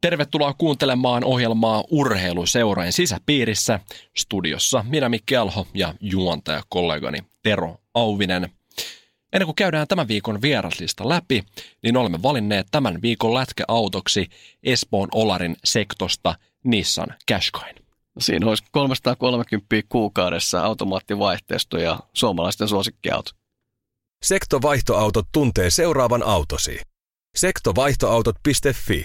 Tervetuloa kuuntelemaan ohjelmaa Urheiluseurojen sisäpiirissä. Studiossa minä Mikki Alho ja juontaja kollegani Tero Auvinen. Ennen kuin käydään tämän viikon vieraslista läpi, niin olemme valinneet tämän viikon lätkäautoksi Espoon Olarin sektosta Nissan Qashqain. Siinä olisi 330 kuukaudessa automaattivaihteisto ja suomalaisten suosikkiauto. Sektovaihtoautot tuntee seuraavan autosi. Sektovaihtoautot.fi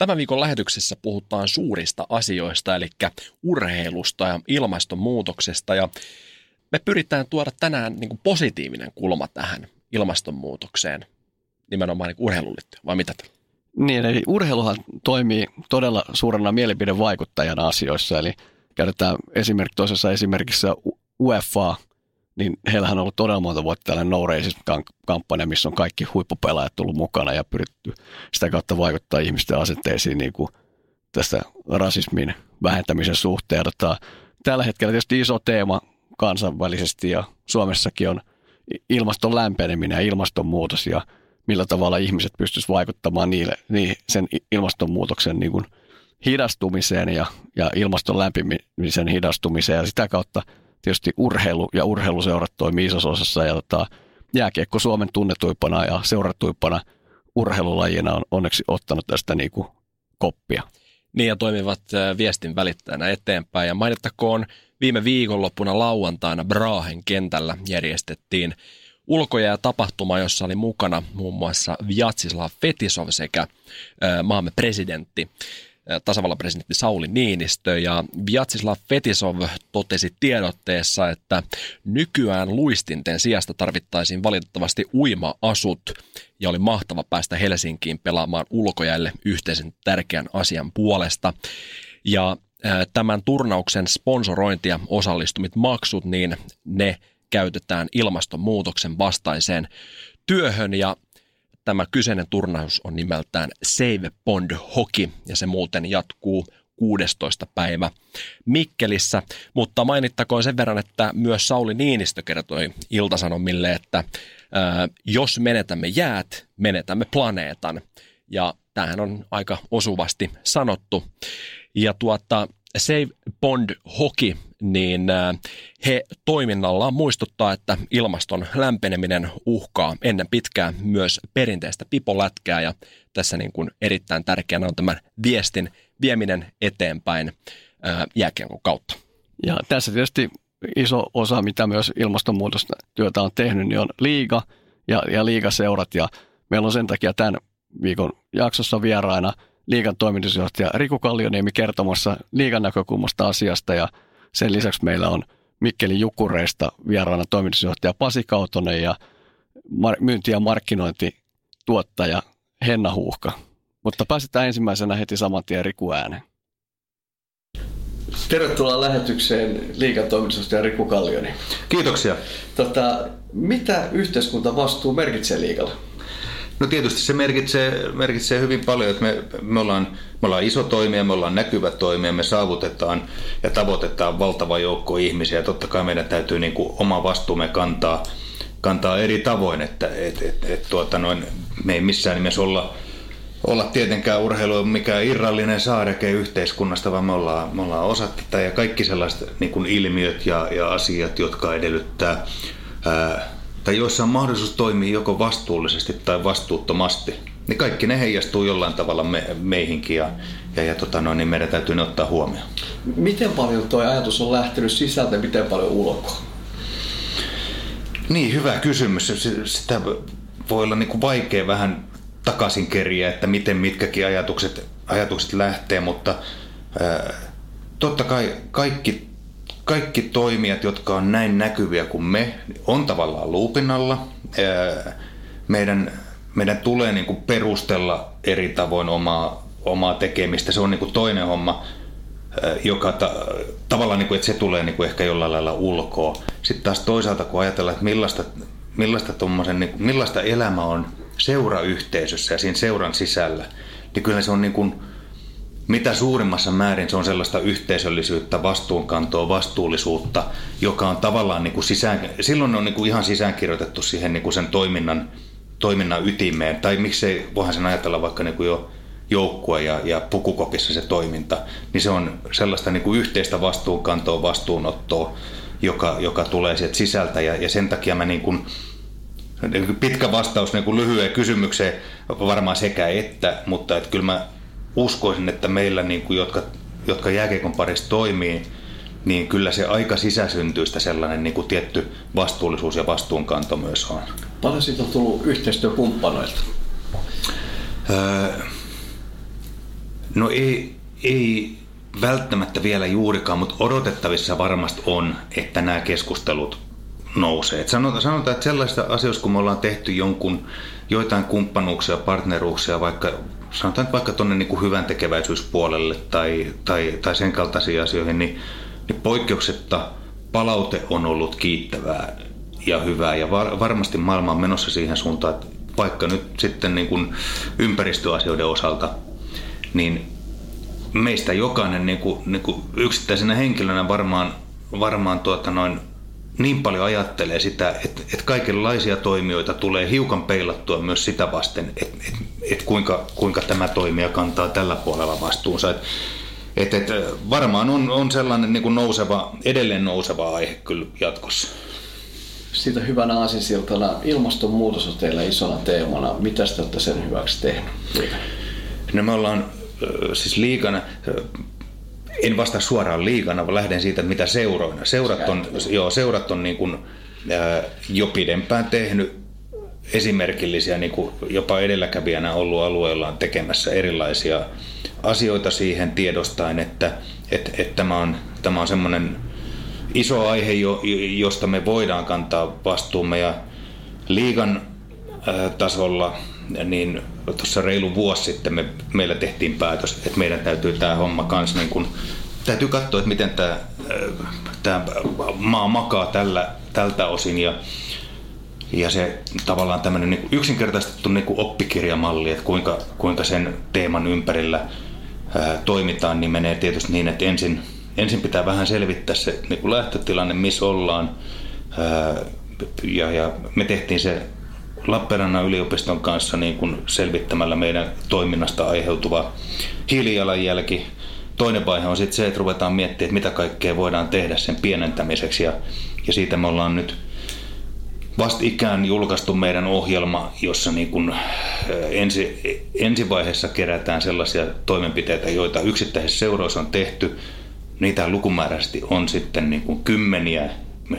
Tämän viikon lähetyksessä puhutaan suurista asioista, eli urheilusta ja ilmastonmuutoksesta. Ja me pyritään tuoda tänään niin kuin positiivinen kulma tähän ilmastonmuutokseen, nimenomaan niin urheiluun vai mitä? Niin, eli urheiluhan toimii todella suurena mielipidevaikuttajana asioissa, eli käytetään esimerkki toisessa esimerkissä UEFA, niin heillähän on ollut todella monta vuotta tällainen no kampanja, missä on kaikki huippupelaajat tullut mukana ja pyritty sitä kautta vaikuttaa ihmisten asenteisiin niin kuin tästä rasismin vähentämisen suhteen. Tota, tällä hetkellä tietysti iso teema kansainvälisesti ja Suomessakin on ilmaston lämpeneminen ja ilmastonmuutos ja millä tavalla ihmiset pystyisivät vaikuttamaan niille, niin sen ilmastonmuutoksen niin kuin hidastumiseen ja, ja ilmaston lämpimisen hidastumiseen ja sitä kautta tietysti urheilu ja urheiluseurat toimii isossa osassa ja tota, jääkiekko Suomen tunnetuippana ja seuratuippana urheilulajina on onneksi ottanut tästä niin kuin koppia. Niin ja toimivat viestin välittäjänä eteenpäin ja mainittakoon Viime viikonloppuna lauantaina Brahen kentällä järjestettiin ulkoja ja tapahtuma, jossa oli mukana muun muassa Vyatsislav Fetisov sekä maamme presidentti tasavallan presidentti Sauli Niinistö ja Vyatsislav Fetisov totesi tiedotteessa, että nykyään luistinten sijasta tarvittaisiin valitettavasti uima-asut ja oli mahtava päästä Helsinkiin pelaamaan ulkojäille yhteisen tärkeän asian puolesta. Ja tämän turnauksen sponsorointi ja osallistumit maksut, niin ne käytetään ilmastonmuutoksen vastaiseen työhön ja tämä kyseinen turnaus on nimeltään Save Pond Hockey ja se muuten jatkuu 16. päivä Mikkelissä, mutta mainittakoon sen verran, että myös Sauli Niinistö kertoi Iltasanomille, että ää, jos menetämme jäät, menetämme planeetan. Ja tämähän on aika osuvasti sanottu. Ja tuota, Save Bond Hockey, niin äh, he toiminnallaan muistuttaa, että ilmaston lämpeneminen uhkaa ennen pitkää myös perinteistä pipolätkää ja tässä niin kuin erittäin tärkeänä on tämän viestin vieminen eteenpäin äh, jääkiekon kautta. Ja tässä tietysti iso osa, mitä myös ilmastonmuutosta työtä on tehnyt, niin on liiga ja, ja liigaseurat ja meillä on sen takia tämän viikon jaksossa vieraina – liigan toimitusjohtaja Riku Kallioniemi kertomassa liigan näkökulmasta asiasta ja sen lisäksi meillä on Mikkelin Jukureista vieraana toimitusjohtaja Pasi Kautonen ja myynti- ja markkinointituottaja Henna Huuhka. Mutta pääsetään ensimmäisenä heti saman tien Riku ääneen. Tervetuloa lähetykseen liigan toimitusjohtaja Riku Kallioni. Kiitoksia. Tota, mitä yhteiskuntavastuu merkitsee liikalle? No tietysti se merkitsee, merkitsee hyvin paljon, että me, me, ollaan, me ollaan iso toimija, me ollaan näkyvä toimija, me saavutetaan ja tavoitetaan valtava joukko ihmisiä. Totta kai meidän täytyy niin kuin oma vastuumme kantaa, kantaa eri tavoin, että et, et, et, tuota noin, me ei missään nimessä olla, olla tietenkään urheilu mikä irrallinen saareke yhteiskunnasta, vaan me ollaan, me ollaan osa tätä ja kaikki sellaiset niin kuin ilmiöt ja, ja asiat, jotka edellyttää ää, tai joissa on mahdollisuus toimia joko vastuullisesti tai vastuuttomasti, niin kaikki ne heijastuu jollain tavalla me, meihinkin ja, ja, ja tota noin, niin meidän täytyy ne ottaa huomioon. Miten paljon tuo ajatus on lähtenyt sisältä ja miten paljon ulkoa? Niin, hyvä kysymys. Sitä voi olla niin kuin vaikea vähän takaisin keriä, että miten mitkäkin ajatukset, ajatukset lähtee, mutta ää, totta kai kaikki kaikki toimijat, jotka on näin näkyviä kuin me, on tavallaan luupinnalla. Meidän, meidän tulee niin kuin perustella eri tavoin omaa, omaa tekemistä. Se on niin kuin toinen homma. joka ta, tavallaan, niin kuin, että se tulee niin kuin ehkä jollain lailla ulkoa. Sitten taas toisaalta, kun ajatellaan, että millaista, millaista, niin kuin, millaista elämä on seurayhteisössä ja siinä seuran sisällä, niin kyllä se on niin kuin, mitä suurimmassa määrin se on sellaista yhteisöllisyyttä, vastuunkantoa, vastuullisuutta, joka on tavallaan niin kuin sisään, silloin on niin kuin ihan sisäänkirjoitettu siihen niin kuin sen toiminnan, toiminnan ytimeen. Tai miksei, voihan sen ajatella vaikka niin kuin jo joukkue ja, ja pukukokissa se toiminta, niin se on sellaista niin kuin yhteistä vastuunkantoa, vastuunottoa, joka, joka tulee sieltä sisältä ja, ja sen takia mä niin kuin, pitkä vastaus niin kuin lyhyen kysymykseen varmaan sekä että, mutta että kyllä mä uskoisin, että meillä, niin kuin, jotka, jotka jääkeikon parissa toimii, niin kyllä se aika sisäsyntyistä sellainen niin kuin tietty vastuullisuus ja vastuunkanto myös on. Paljon siitä on tullut yhteistyökumppanoilta? Öö, no ei, ei välttämättä vielä juurikaan, mutta odotettavissa varmasti on, että nämä keskustelut nousee. sanotaan, sanotaan, että sellaista asioista, kun me ollaan tehty jonkun, joitain kumppanuuksia, partneruuksia, vaikka sanotaan että vaikka tuonne niin hyvän tekeväisyyspuolelle tai, tai, tai sen kaltaisiin asioihin, niin, niin poikkeuksetta palaute on ollut kiittävää ja hyvää ja var, varmasti maailma on menossa siihen suuntaan, että vaikka nyt sitten niin kuin ympäristöasioiden osalta, niin meistä jokainen niin kuin, niin kuin yksittäisenä henkilönä varmaan, varmaan tuota noin niin paljon ajattelee sitä, että, että kaikenlaisia toimijoita tulee hiukan peilattua myös sitä vasten, että, että, että kuinka, kuinka tämä toimija kantaa tällä puolella vastuunsa. Että, että, että varmaan on, on sellainen niin kuin nouseva, edelleen nouseva aihe kyllä jatkossa. Siitä hyvänä aasinsiltana ilmastonmuutos on teillä isona teemana. Mitä te olette sen hyväksi tehnyt? No me ollaan siis liikana, en vasta suoraan liikana, vaan lähden siitä, mitä seuroina. Seurat on, joo, seurat on niin kuin, ää, jo pidempään tehnyt esimerkillisiä, niin kuin jopa edelläkävijänä ollut alueellaan tekemässä erilaisia asioita siihen tiedostaen, että, että, että tämä on, tämä on semmoinen iso aihe, josta me voidaan kantaa vastuumme ja liigan tasolla niin tuossa reilu vuosi sitten me, meillä tehtiin päätös, että meidän täytyy tämä homma kanssa niin kun, täytyy katsoa, että miten tämä, tämä maa makaa tällä, tältä osin ja, ja se tavallaan tämmöinen niin yksinkertaistettu niin oppikirjamalli, että kuinka, kuinka sen teeman ympärillä ää, toimitaan, niin menee tietysti niin, että ensin, ensin pitää vähän selvittää se niin kuin lähtötilanne, missä ollaan. Ää, ja, ja me tehtiin se Lappeenrannan yliopiston kanssa niin kuin selvittämällä meidän toiminnasta aiheutuva hiilijalanjälki. Toinen vaihe on sitten se, että ruvetaan miettimään, että mitä kaikkea voidaan tehdä sen pienentämiseksi ja, ja siitä me ollaan nyt vastikään julkaistu meidän ohjelma, jossa niin kuin ensi, ensivaiheessa kerätään sellaisia toimenpiteitä, joita yksittäisissä seuroissa on tehty. Niitä lukumääräisesti on sitten niin kuin kymmeniä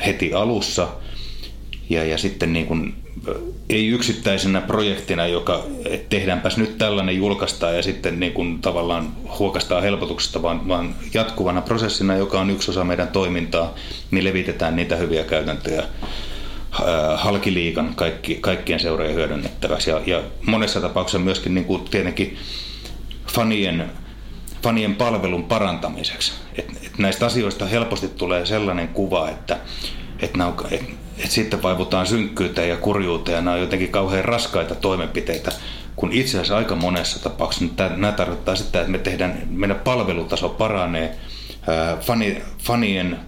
heti alussa – ja, ja sitten niin kuin, ei yksittäisenä projektina, joka että tehdäänpäs nyt tällainen julkaistaan ja sitten niin kuin tavallaan huokastaa helpotuksesta, vaan, vaan jatkuvana prosessina, joka on yksi osa meidän toimintaa, niin levitetään niitä hyviä käytäntöjä halkiliikan kaikki, kaikkien seuraajien hyödynnettäväksi. Ja, ja monessa tapauksessa myöskin niin kuin tietenkin fanien, fanien palvelun parantamiseksi. Et, et näistä asioista helposti tulee sellainen kuva, että, et nämä on, et, että sitten vaivutaan synkkyyteen ja kurjuuteen ja nämä on jotenkin kauhean raskaita toimenpiteitä, kun itse asiassa aika monessa tapauksessa nämä tarkoittaa sitä, että me tehdään, meidän palvelutaso paranee, fani, fanien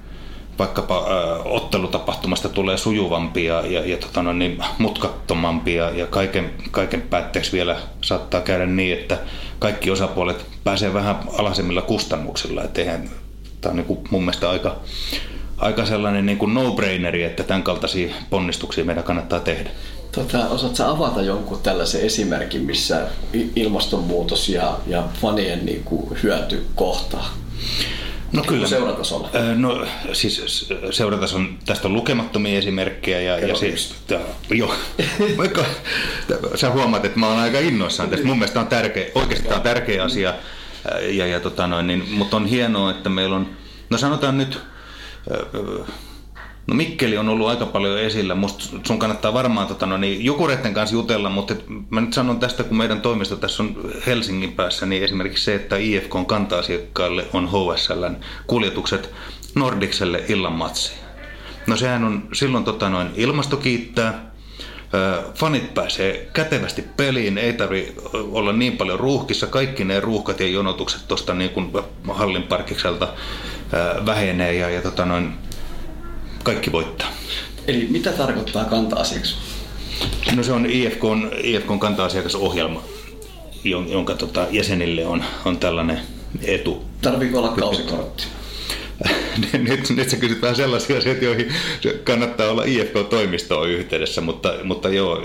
vaikkapa ää, ottelutapahtumasta tulee sujuvampi ja, ja, ja tota no, niin, mutkattomampi ja, ja kaiken, kaiken päätteeksi vielä saattaa käydä niin, että kaikki osapuolet pääsee vähän alasemmilla kustannuksilla. Tämä on niin kuin mun mielestä aika, aika sellainen niin kuin no-braineri, että tämän kaltaisia ponnistuksia meidän kannattaa tehdä. Tota, osaatko avata jonkun tällaisen esimerkin, missä ilmastonmuutos ja, ja fanien niin kuin hyöty kohtaa? No kyllä. Seuratasolla? No siis seuratason, tästä on lukemattomia esimerkkejä ja, ja siis, jo, vaikka sä huomaat, että mä oon aika innoissaan tästä. Mun mielestä on tärkeä, oikeasti tämä on tärkeä asia, ja, ja tota noin, niin, mutta on hienoa, että meillä on, no sanotaan nyt No Mikkeli on ollut aika paljon esillä. Musta sun kannattaa varmaan tota, no niin, Jukureiden kanssa jutella, mutta et, mä nyt sanon tästä, kun meidän toimisto tässä on Helsingin päässä, niin esimerkiksi se, että IFK on kanta-asiakkaille on HSLn kuljetukset Nordikselle illan matsiin. No sehän on silloin tota, noin, ilmasto kiittää, fanit pääsee kätevästi peliin, ei tarvi olla niin paljon ruuhkissa. Kaikki ne ruuhkat ja jonotukset tuosta niin kuin hallin parkikselta vähenee ja, ja tota noin, kaikki voittaa. Eli mitä tarkoittaa kanta-asiakas? No se on IFK, on, IFK on kanta-asiakasohjelma, jonka tota, jäsenille on, on tällainen etu. Tarviiko olla kausikortti? Nyt, nyt sä kysyt vähän sellaisia asioita, joihin kannattaa olla IFK-toimistoon yhteydessä, mutta, mutta joo,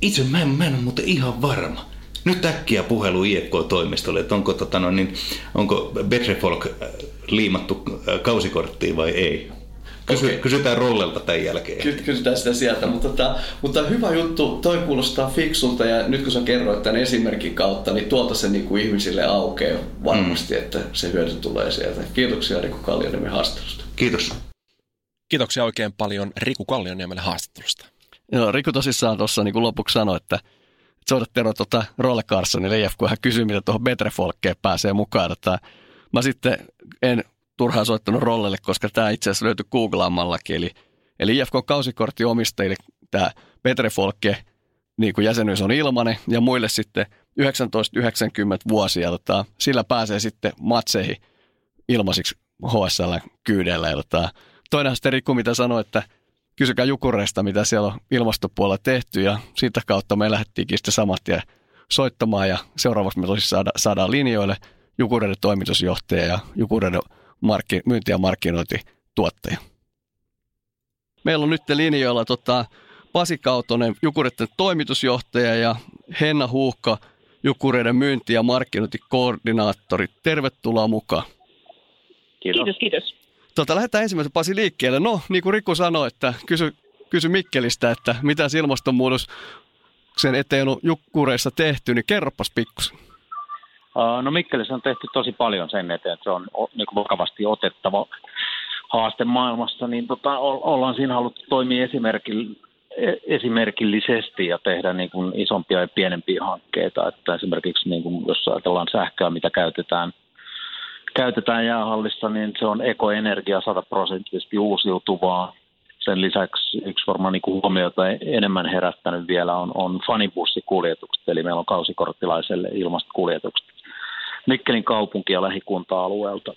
itse mä en, mä en ole muuten ihan varma. Nyt äkkiä puhelu IFK-toimistolle, että onko, tota, no, niin, onko Betrefolk liimattu kausikorttiin vai ei. Kysy, okay. Kysytään rollelta tämän jälkeen. Ky- kysytään sitä sieltä, mutta, tota, mutta hyvä juttu, toi kuulostaa fiksulta ja nyt kun sä kerroit tämän esimerkin kautta, niin tuolta se niin kuin ihmisille aukeaa varmasti, mm. että se hyöty tulee sieltä. Kiitoksia Riku Kallioniemen haastattelusta. Kiitos. Kiitoksia oikein paljon Riku Kallioniemelle haastattelusta. Joo, Riku tosissaan tuossa niin lopuksi sanoi, että soitat Tero tuota Rolle Carsonille IFK, hän kysyi, mitä tuohon Betrefolkeen pääsee mukaan. Että mä sitten en turhaan soittanut rollelle, koska tämä itse asiassa löytyi googlaamallakin. Eli, eli IFK-kausikortti omistajille tämä Petrefolke niin kuin jäsenyys on ilmanen ja muille sitten 1990 vuosia. Tota, sillä pääsee sitten matseihin ilmaisiksi HSL kyydellä. Tota, toinen sitten Rikku, mitä sanoi, että kysykää Jukureista, mitä siellä on ilmastopuolella tehty ja siitä kautta me lähdettiinkin sitten samat ja soittamaan ja seuraavaksi me tosissaan saada, saadaan linjoille Jukureiden toimitusjohtaja ja Jukureiden markki, myynti- ja markkinointituottaja. Meillä on nyt linjoilla tota, Pasi Kautonen, Jukureiden toimitusjohtaja ja Henna Huuhka, Jukureiden myynti- ja markkinointikoordinaattori. Tervetuloa mukaan. Kiitos. Kiitos, kiitos. Tota, lähdetään ensimmäisen Pasi liikkeelle. No, niin kuin Riku sanoi, että kysy, kysy Mikkelistä, että mitä ilmastonmuutos sen eteen on Jukureissa tehty, niin kerropas pikkusen. No Mikkelissä on tehty tosi paljon sen eteen, että se on niin vakavasti otettava haaste maailmassa, niin tota, ollaan siinä haluttu toimia e, esimerkillisesti ja tehdä niin kuin isompia ja pienempiä hankkeita. Että esimerkiksi niin kuin, jos ajatellaan sähköä, mitä käytetään, käytetään jäähallissa, niin se on ekoenergia 100 prosenttisesti uusiutuvaa. Sen lisäksi yksi varmaan niin huomiota enemmän herättänyt vielä on, on fanibussikuljetukset, eli meillä on kausikorttilaiselle ilmastokuljetukset Mikkelin kaupunki- ja lähikunta-alueelta.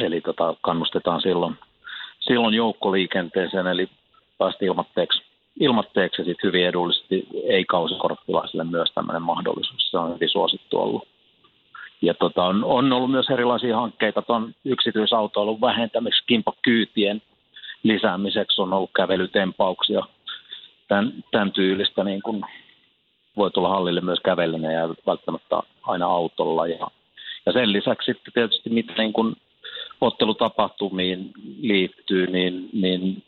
Eli tota, kannustetaan silloin, silloin joukkoliikenteeseen, eli päästi ilmatteeksi, ilmatteeksi sitten hyvin edullisesti ei-kausikorttilaisille myös tämmöinen mahdollisuus. Se on hyvin suosittu ollut. Ja tota, on, on, ollut myös erilaisia hankkeita tuon yksityisautoilun vähentämiseksi, kimpakyytien lisäämiseksi on ollut kävelytempauksia, tämän, tämän tyylistä niin kuin voi tulla hallille myös kävellen ja välttämättä aina autolla. Ja, ja sen lisäksi sitten tietysti mitä niin kuin ottelutapahtumiin liittyy, niin, niin,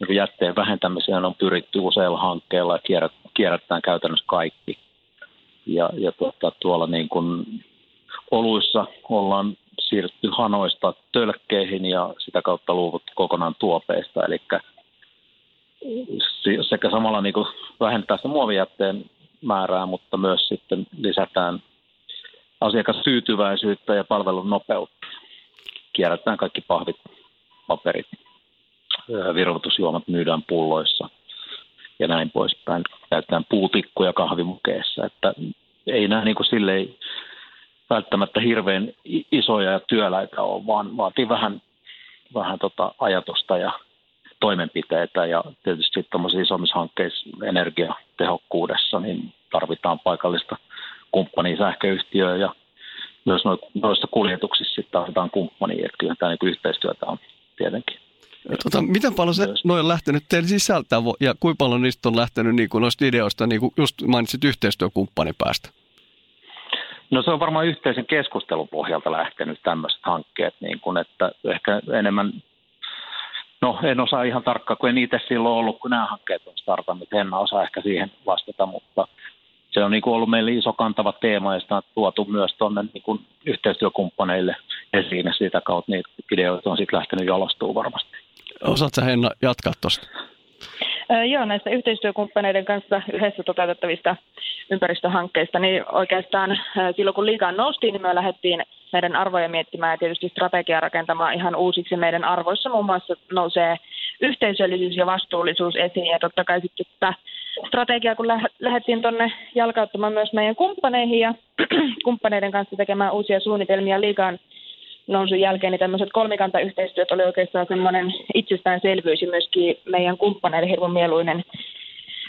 niin jätteen vähentämiseen on pyritty useilla hankkeilla ja kierrät, käytännössä kaikki. Ja, ja tuota, tuolla niin kuin oluissa ollaan siirrytty hanoista tölkkeihin ja sitä kautta luovuttu kokonaan tuopeista. Eli sekä samalla niin kuin vähentää sitä muovijätteen määrää, mutta myös sitten lisätään asiakastyytyväisyyttä ja palvelun nopeutta. Kierrätetään kaikki pahvit, paperit, virvoitusjuomat myydään pulloissa ja näin poispäin. Käytetään puutikkuja kahvimukeessa, että ei nämä niin kuin silleen välttämättä hirveän isoja ja työläitä ole, vaan vaatii vähän, vähän tota ajatusta ja toimenpiteitä ja tietysti sitten isommissa hankkeissa energiatehokkuudessa niin tarvitaan paikallista kumppania sähköyhtiöä ja myös noissa kuljetuksissa sitten tarvitaan kumppania, että kyllä tämä niin yhteistyötä on tietenkin. Tota, miten paljon se noin on lähtenyt teille sisältää ja kuinka paljon niistä on lähtenyt niin kuin noista ideoista, niin kuin just mainitsit yhteistyökumppani päästä? No se on varmaan yhteisen keskustelun pohjalta lähtenyt tämmöiset hankkeet, niin kuin, että ehkä enemmän No en osaa ihan tarkkaan, kun en itse silloin ollut, kun nämä hankkeet on startannut. En osaa ehkä siihen vastata, mutta se on niin kuin ollut meille iso kantava teema ja sitä on tuotu myös tuonne niin yhteistyökumppaneille esiin ja sitä kautta niitä ideoita on sitten lähtenyt jalostumaan varmasti. Osaatko Henna jatkaa tuosta? Joo, näistä yhteistyökumppaneiden kanssa yhdessä toteutettavista ympäristöhankkeista, niin oikeastaan silloin kun liikaan noustiin, niin me lähdettiin meidän arvoja miettimään ja tietysti strategiaa rakentamaan ihan uusiksi. Meidän arvoissa muun muassa nousee yhteisöllisyys ja vastuullisuus esiin ja totta kai sitten tätä strategiaa, kun lähdettiin tuonne jalkauttamaan myös meidän kumppaneihin ja kumppaneiden kanssa tekemään uusia suunnitelmia liikaan nousun jälkeen, niin tämmöiset kolmikantayhteistyöt oli oikeastaan semmoinen itsestäänselvyys ja myöskin meidän kumppaneiden hirveän mieluinen,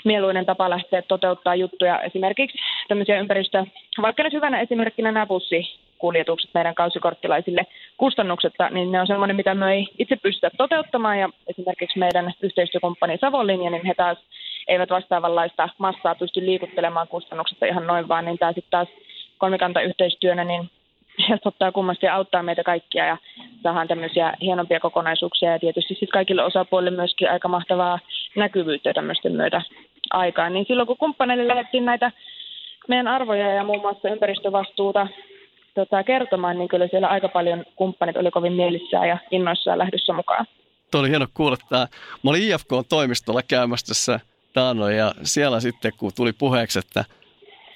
mieluinen tapa lähteä toteuttaa juttuja. Esimerkiksi tämmöisiä ympäristö, vaikka nyt hyvänä esimerkkinä nämä bussikuljetukset meidän kausikorttilaisille kustannuksetta, niin ne on semmoinen, mitä me ei itse pystytä toteuttamaan. Ja esimerkiksi meidän yhteistyökumppani Savonlinja, niin he taas eivät vastaavanlaista massaa pysty liikuttelemaan kustannuksetta ihan noin vaan, niin tämä sitten taas kolmikantayhteistyönä, niin helpottaa kummasti ja auttaa meitä kaikkia ja saadaan tämmöisiä hienompia kokonaisuuksia. Ja tietysti sitten kaikille osapuolille myöskin aika mahtavaa näkyvyyttä tämmöisten myötä aikaan. Niin silloin kun kumppaneille lähdettiin näitä meidän arvoja ja muun muassa ympäristövastuuta tota, kertomaan, niin kyllä siellä aika paljon kumppanit oli kovin mielissään ja innoissaan lähdössä mukaan. Tuo oli hieno kuulla. Että mä olin IFK-toimistolla käymässä tässä taannoin ja siellä sitten kun tuli puheeksi, että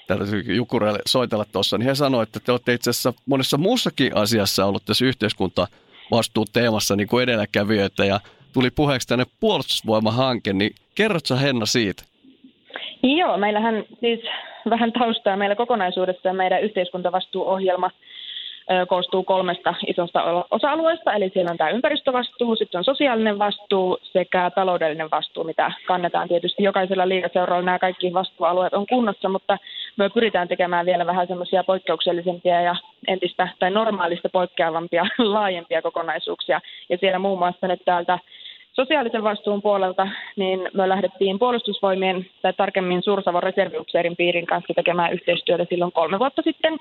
täytyy Jukureille soitella tuossa, niin he sanoivat, että te olette itse asiassa monessa muussakin asiassa ollut tässä yhteiskuntavastuuteemassa niin kuin edelläkävijöitä ja tuli puheeksi tänne puolustusvoimahanke, niin kerrotko Henna siitä? Joo, meillähän siis vähän taustaa meillä kokonaisuudessa meidän yhteiskuntavastuuohjelma koostuu kolmesta isosta osa-alueesta, eli siellä on tämä ympäristövastuu, sitten on sosiaalinen vastuu sekä taloudellinen vastuu, mitä kannetaan. Tietysti jokaisella liikaseuralla nämä kaikki vastuualueet on kunnossa, mutta me pyritään tekemään vielä vähän semmoisia poikkeuksellisempia ja entistä tai normaalista poikkeavampia laajempia kokonaisuuksia, ja siellä muun muassa nyt täältä sosiaalisen vastuun puolelta, niin me lähdettiin puolustusvoimien tai tarkemmin Suursavon reserviupseerin piirin kanssa tekemään yhteistyötä silloin kolme vuotta sitten.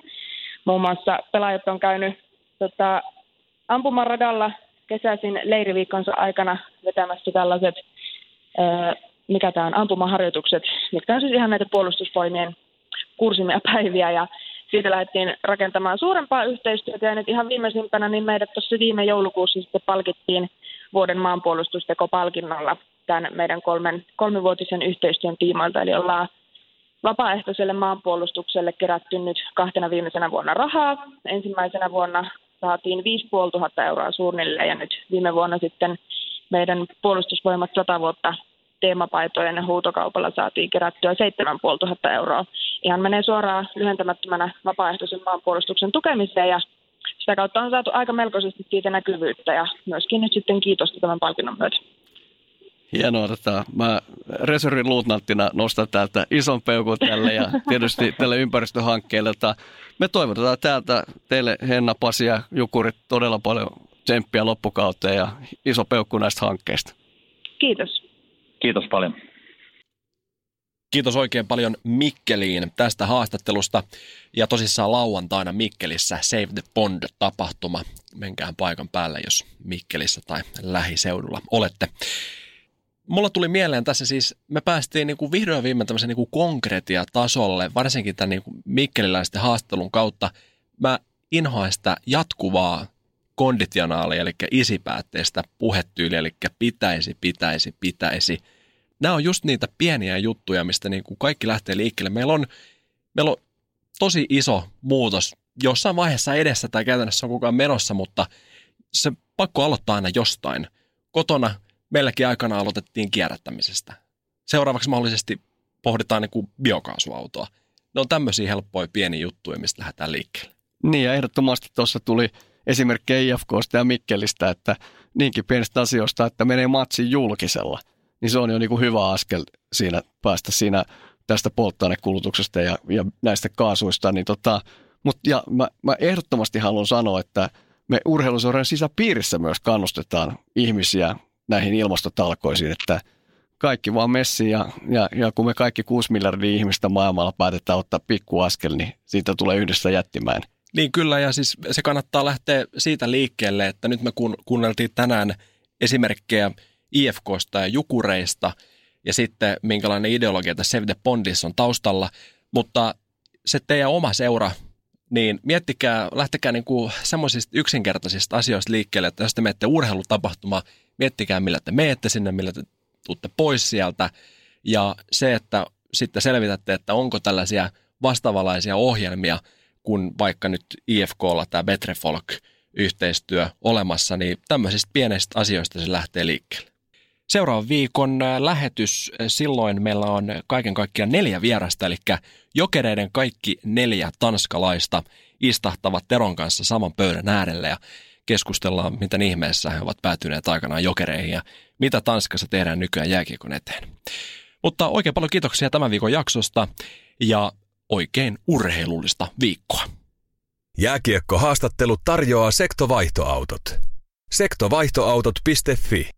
Muun muassa pelaajat on käynyt tota, ampumaradalla kesäisin leiriviikkonsa aikana vetämässä tällaiset, ää, mikä tämä on, ampumaharjoitukset, mitkä on siis ihan näitä puolustusvoimien kursimia päiviä. Ja siitä lähdettiin rakentamaan suurempaa yhteistyötä. Ja nyt ihan viimeisimpänä niin meidät tuossa viime joulukuussa sitten palkittiin vuoden maanpuolustusteko-palkinnolla tämän meidän kolmen, kolmivuotisen yhteistyön tiimoilta, eli ollaan vapaaehtoiselle maanpuolustukselle kerätty nyt kahtena viimeisenä vuonna rahaa. Ensimmäisenä vuonna saatiin 5500 euroa suunnilleen ja nyt viime vuonna sitten meidän puolustusvoimat 100 vuotta teemapaitojen huutokaupalla saatiin kerättyä 7500 euroa. Ihan menee suoraan lyhentämättömänä vapaaehtoisen maanpuolustuksen tukemiseen ja sitä kautta on saatu aika melkoisesti siitä näkyvyyttä ja myöskin nyt sitten kiitosta tämän palkinnon myötä. Hienoa. Tota, mä reservin luutnanttina nostan täältä ison peukun tälle ja tietysti tälle ympäristöhankkeelle. Tota, me toivotetaan täältä teille Henna, Pasi ja Jukurit todella paljon tsemppiä loppukauteen ja iso peukku näistä hankkeista. Kiitos. Kiitos paljon. Kiitos oikein paljon Mikkeliin tästä haastattelusta. Ja tosissaan lauantaina Mikkelissä Save the Pond-tapahtuma. Menkään paikan päälle, jos Mikkelissä tai lähiseudulla olette mulla tuli mieleen tässä siis, me päästiin niin kuin vihdoin viimein tämmöisen niin kuin konkretia-tasolle, varsinkin tämän niin kuin mikkeliläisten haastelun kautta. Mä inhoan sitä jatkuvaa konditionaalia, eli isipäätteistä puhetyyliä, eli pitäisi, pitäisi, pitäisi. Nämä on just niitä pieniä juttuja, mistä niin kuin kaikki lähtee liikkeelle. Meillä on, meillä on tosi iso muutos jossain vaiheessa edessä tai käytännössä on kukaan menossa, mutta se pakko aloittaa aina jostain. Kotona – meilläkin aikana aloitettiin kierrättämisestä. Seuraavaksi mahdollisesti pohditaan niin kuin biokaasuautoa. Ne on tämmöisiä helppoja pieniä juttuja, mistä lähdetään liikkeelle. Niin ja ehdottomasti tuossa tuli esimerkki IFKsta ja Mikkelistä, että niinkin pienistä asioista, että menee matsi julkisella, niin se on jo niin kuin hyvä askel siinä päästä siinä tästä polttoainekulutuksesta ja, ja näistä kaasuista. Niin tota, mut, ja mä, mä ehdottomasti haluan sanoa, että me urheiluseuran sisäpiirissä myös kannustetaan ihmisiä näihin ilmastotalkoisiin, että kaikki vaan messi ja, ja, ja kun me kaikki 6 miljardia ihmistä maailmalla päätetään ottaa pikkuaskel, niin siitä tulee yhdessä jättimään. Niin kyllä ja siis se kannattaa lähteä siitä liikkeelle, että nyt me kun, kuunneltiin tänään esimerkkejä IFKsta ja Jukureista ja sitten minkälainen ideologia tässä Save the Bondissa on taustalla, mutta se teidän oma seura, niin miettikää, lähtekää niinku semmoisista yksinkertaisista asioista liikkeelle, että jos te menette urheilutapahtumaan, miettikää millä te meette sinne, millä te tuutte pois sieltä. Ja se, että sitten selvitätte, että onko tällaisia vastaavalaisia ohjelmia, kun vaikka nyt IFKlla tämä Betrefolk-yhteistyö olemassa, niin tämmöisistä pienistä asioista se lähtee liikkeelle. Seuraavan viikon lähetys, silloin meillä on kaiken kaikkiaan neljä vierasta, eli jokereiden kaikki neljä tanskalaista istahtavat Teron kanssa saman pöydän äärelle ja keskustellaan, miten ihmeessä he ovat päätyneet aikanaan jokereihin ja mitä Tanskassa tehdään nykyään jääkiekon eteen. Mutta oikein paljon kiitoksia tämän viikon jaksosta ja oikein urheilullista viikkoa. Jääkiekko-haastattelu tarjoaa sektovaihtoautot. Sektovaihtoautot.fi